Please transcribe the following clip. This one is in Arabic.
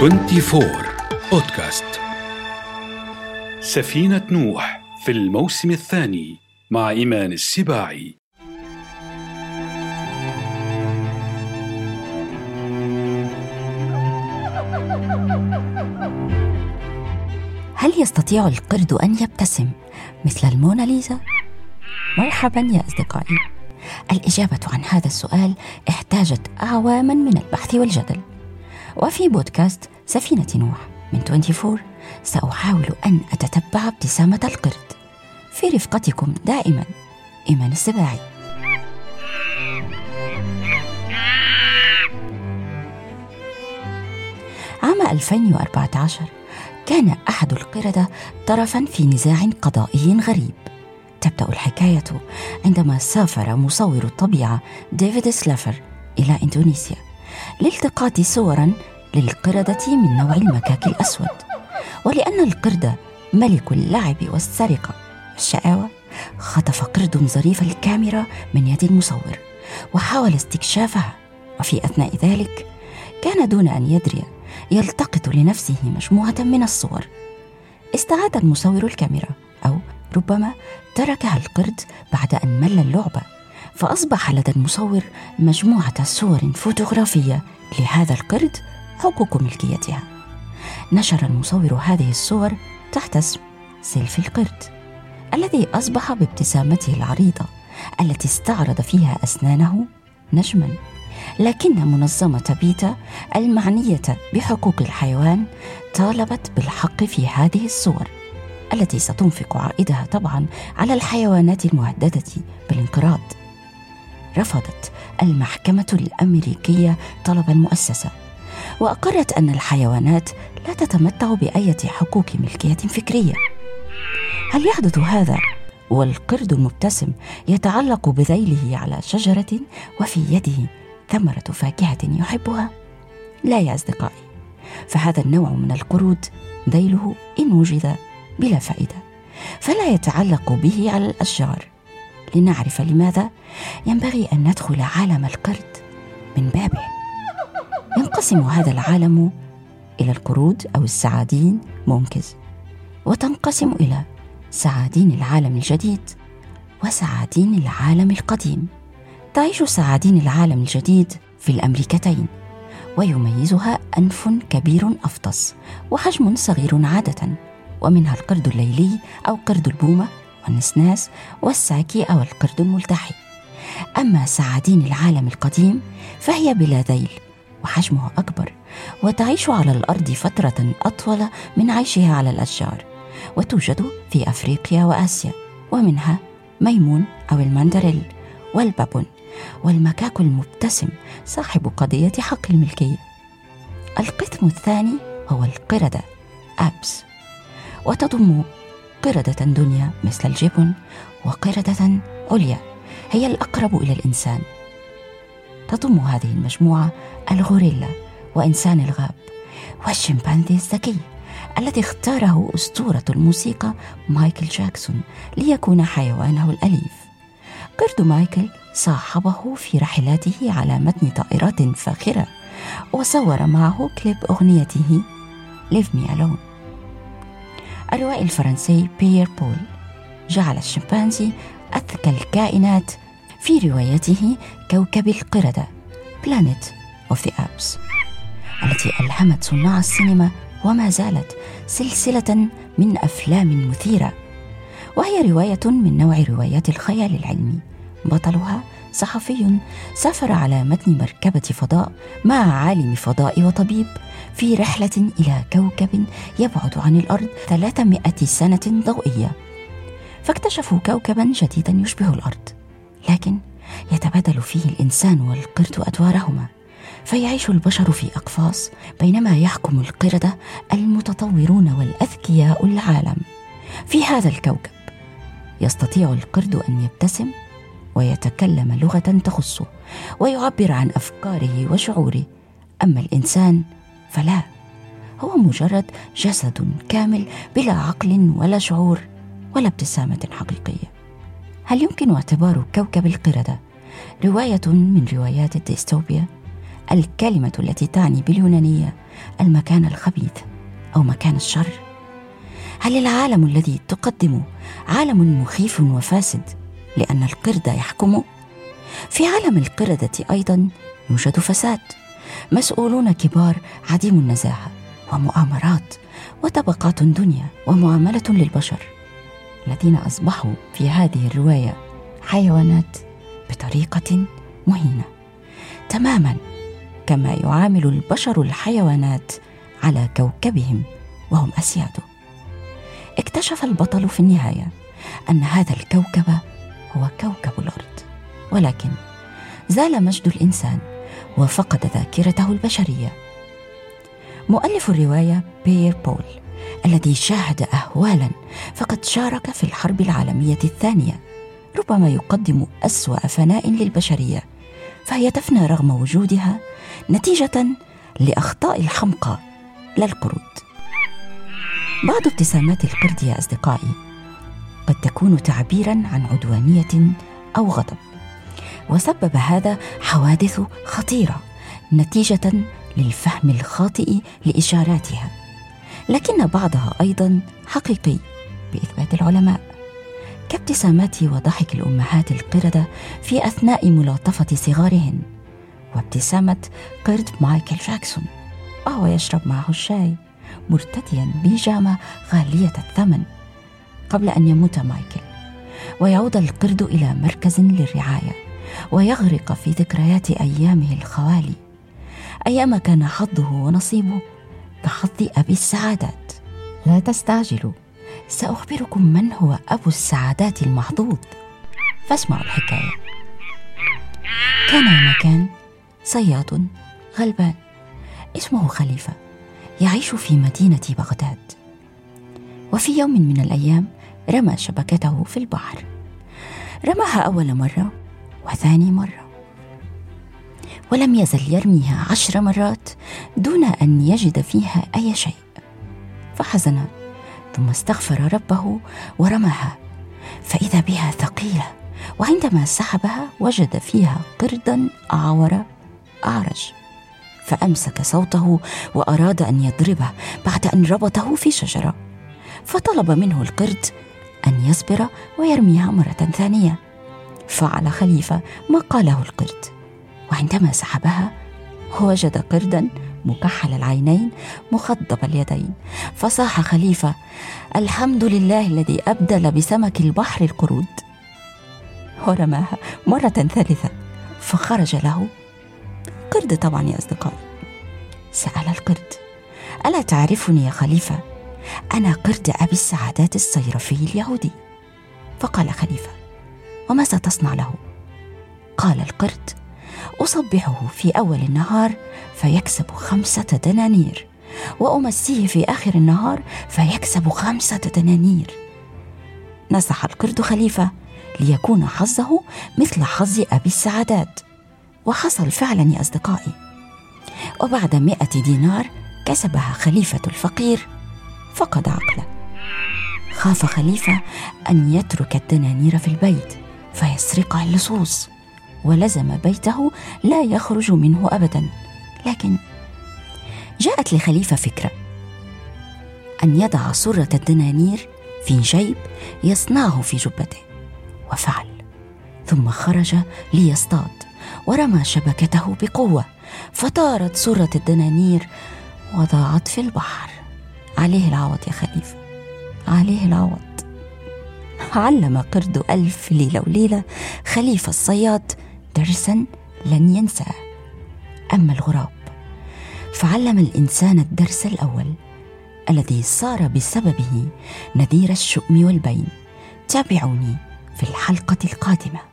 24 بودكاست سفينة نوح في الموسم الثاني مع إيمان السباعي. هل يستطيع القرد أن يبتسم مثل الموناليزا؟ مرحبا يا أصدقائي. الإجابة عن هذا السؤال احتاجت أعواما من البحث والجدل. وفي بودكاست سفينة نوح من 24 سأحاول أن أتتبع ابتسامة القرد في رفقتكم دائما. إيمان السباعي. عام 2014 كان أحد القردة طرفا في نزاع قضائي غريب. تبدأ الحكاية عندما سافر مصور الطبيعة ديفيد سلافر إلى إندونيسيا لالتقاط صورا للقردة من نوع المكاك الأسود ولأن القرد ملك اللعب والسرقة. والشقاوة خطف قرد ظريف الكاميرا من يد المصور وحاول استكشافها. وفي أثناء ذلك كان دون أن يدري يلتقط لنفسه مجموعة من الصور. استعاد المصور الكاميرا أو ربما تركها القرد بعد أن مل اللعبة فأصبح لدى المصور مجموعة صور فوتوغرافية لهذا القرد حقوق ملكيتها. نشر المصور هذه الصور تحت اسم سيلفي القرد الذي أصبح بابتسامته العريضة التي استعرض فيها أسنانه نجما. لكن منظمة بيتا المعنية بحقوق الحيوان طالبت بالحق في هذه الصور التي ستنفق عائدها طبعا على الحيوانات المهددة بالانقراض. رفضت المحكمة الأمريكية طلب المؤسسة وأقرت أن الحيوانات لا تتمتع بأية حقوق ملكية فكرية. هل يحدث هذا؟ والقرد المبتسم يتعلق بذيله على شجرة وفي يده ثمرة فاكهة يحبها؟ لا يا أصدقائي فهذا النوع من القرود ذيله إن وجد بلا فائدة فلا يتعلق به على الأشجار. لنعرف لماذا ينبغي أن ندخل عالم القرد من بابه. ينقسم هذا العالم إلى القرود أو السعادين مونكز وتنقسم إلى سعادين العالم الجديد وسعادين العالم القديم. تعيش سعادين العالم الجديد في الأمريكتين ويميزها أنف كبير أفطس وحجم صغير عادة ومنها القرد الليلي أو قرد البومة والنسناس والساكي أو القرد الملتحي. أما سعادين العالم القديم فهي بلا ذيل وحجمها أكبر وتعيش على الأرض فترة أطول من عيشها على الأشجار وتوجد في أفريقيا وآسيا ومنها ميمون أو الماندريل والبابون والمكاك المبتسم صاحب قضية حق الملكية القسم الثاني هو القردة apes وتضم قردة دنيا مثل الجيبون وقردة عليا هي الأقرب إلى الإنسان. تضم هذه المجموعة الغوريلا وإنسان الغاب والشمبانزي الذكي الذي اختاره أسطورة الموسيقى مايكل جاكسون ليكون حيوانه الأليف. قرد مايكل صاحبه في رحلاته على متن طائرات فاخرة وصور معه كليب أغنيته Leave Me Alone. الروائي الفرنسي بيير بول جعل الشمبانزي أذكى الكائنات في روايته كوكب القردة Planet of the Apes التي ألهمت صناع السينما وما زالت سلسلة من أفلام مثيرة وهي رواية من نوع روايات الخيال العلمي. بطلها صحفي سافر على متن مركبة فضاء مع عالم فضاء وطبيب في رحلة إلى كوكب يبعد عن الأرض 300 سنة ضوئية فاكتشفوا كوكبا جديدا يشبه الأرض. لكن يتبادل فيه الإنسان والقرد أدوارهما فيعيش البشر في أقفاص بينما يحكم القردة المتطورون والأذكياء العالم. في هذا الكوكب يستطيع القرد أن يبتسم ويتكلم لغة تخصه ويعبر عن أفكاره وشعوره أما الإنسان فلا هو مجرد جسد كامل بلا عقل ولا شعور ولا ابتسامة حقيقية. هل يمكن اعتبار كوكب القردة رواية من روايات الديستوبيا؟ الكلمة التي تعني باليونانية المكان الخبيث أو مكان الشر هل العالم الذي تقدمه عالم مخيف وفاسد لأن القرد يحكمه؟ في عالم القردة أيضا يوجد فساد مسؤولون كبار عديم النزاهة ومؤامرات وطبقات دنيا ومعاملة للبشر الذين أصبحوا في هذه الرواية حيوانات بطريقة مهينة تماما كما يعامل البشر الحيوانات على كوكبهم وهم أسياده اكتشف البطل في النهاية أن هذا الكوكب هو كوكب الأرض ولكن زال مجد الإنسان وفقد ذاكرته البشرية. مؤلف الرواية بير بول. الذي شاهد أهوالا فقد شارك في الحرب العالمية الثانية ربما يقدم أسوأ فناء للبشرية فهي تفنى رغم وجودها نتيجة لأخطاء الحمقى لا القرود. بعض ابتسامات القرد يا أصدقائي قد تكون تعبيرا عن عدوانية أو غضب وسبب هذا حوادث خطيرة نتيجة للفهم الخاطئ لإشاراتها. لكن بعضها أيضا حقيقي بإثبات العلماء. كابتسامات وضحك الأمهات القردة في أثناء ملاطفة صغارهن وابتسامة قرد مايكل جاكسون وهو يشرب معه الشاي مرتديا بيجامة غالية الثمن قبل أن يموت مايكل. ويعود القرد إلى مركز للرعاية ويغرق في ذكريات أيامه الخوالي أيام كان حظه ونصيبه. كحظ أبي السعادات. لا تستعجلوا. سأخبركم من هو أبو السعادات المحظوظ. فاسمعوا الحكاية. كان مكان صياد غلبان. اسمه خليفة. يعيش في مدينة بغداد. وفي يوم من الأيام رمى شبكته في البحر. رماها أول مرة وثاني مرة. ولم يزل يرميها عشر مرات دون أن يجد فيها أي شيء. فحزن ثم استغفر ربه ورماها. فإذا بها ثقيلة وعندما سحبها وجد فيها قردا أعور أعرج. فأمسك صوته وأراد أن يضربه بعد أن ربطه في شجرة. فطلب منه القرد أن يصبر ويرميها مرة ثانية. فعل خليفة ما قاله القرد. وعندما سحبها وجد قردا مكحل العينين مخضب اليدين فصاح خليفة الحمد لله الذي أبدل بسمك البحر القرود. ورماها مرة ثالثة فخرج له. قرد طبعا يا أصدقائي. سأل القرد ألا تعرفني يا خليفة أنا قرد أبي السعادات الصيرفي اليهودي. فقال خليفة وماذا تصنع له؟ قال القرد أصبحه في أول النهار فيكسب خمسة دنانير وأمسيه في آخر النهار فيكسب خمسة دنانير. نصح القرد خليفة ليكون حظه مثل حظ أبي السعادات وحصل فعلا يا أصدقائي. وبعد مئة دينار كسبها خليفة الفقير فقد عقله. خاف خليفة أن يترك الدنانير في البيت فيسرقها اللصوص. ولزم بيته لا يخرج منه أبدا. لكن جاءت لخليفة فكرة. أن يضع سرة الدنانير في جيب يصنعه في جبته. وفعل. ثم خرج ليصطاد. ورمى شبكته بقوة. فطارت سرة الدنانير وضاعت في البحر. عليه العوض يا خليفة. عليه العوض. علم قرد ألف ليلة وليلة خليفة الصياد درسا لن ينساه أما الغراب فعلم الإنسان الدرس الأول الذي صار بسببه نذير الشؤم والبين. تابعوني في الحلقة القادمة.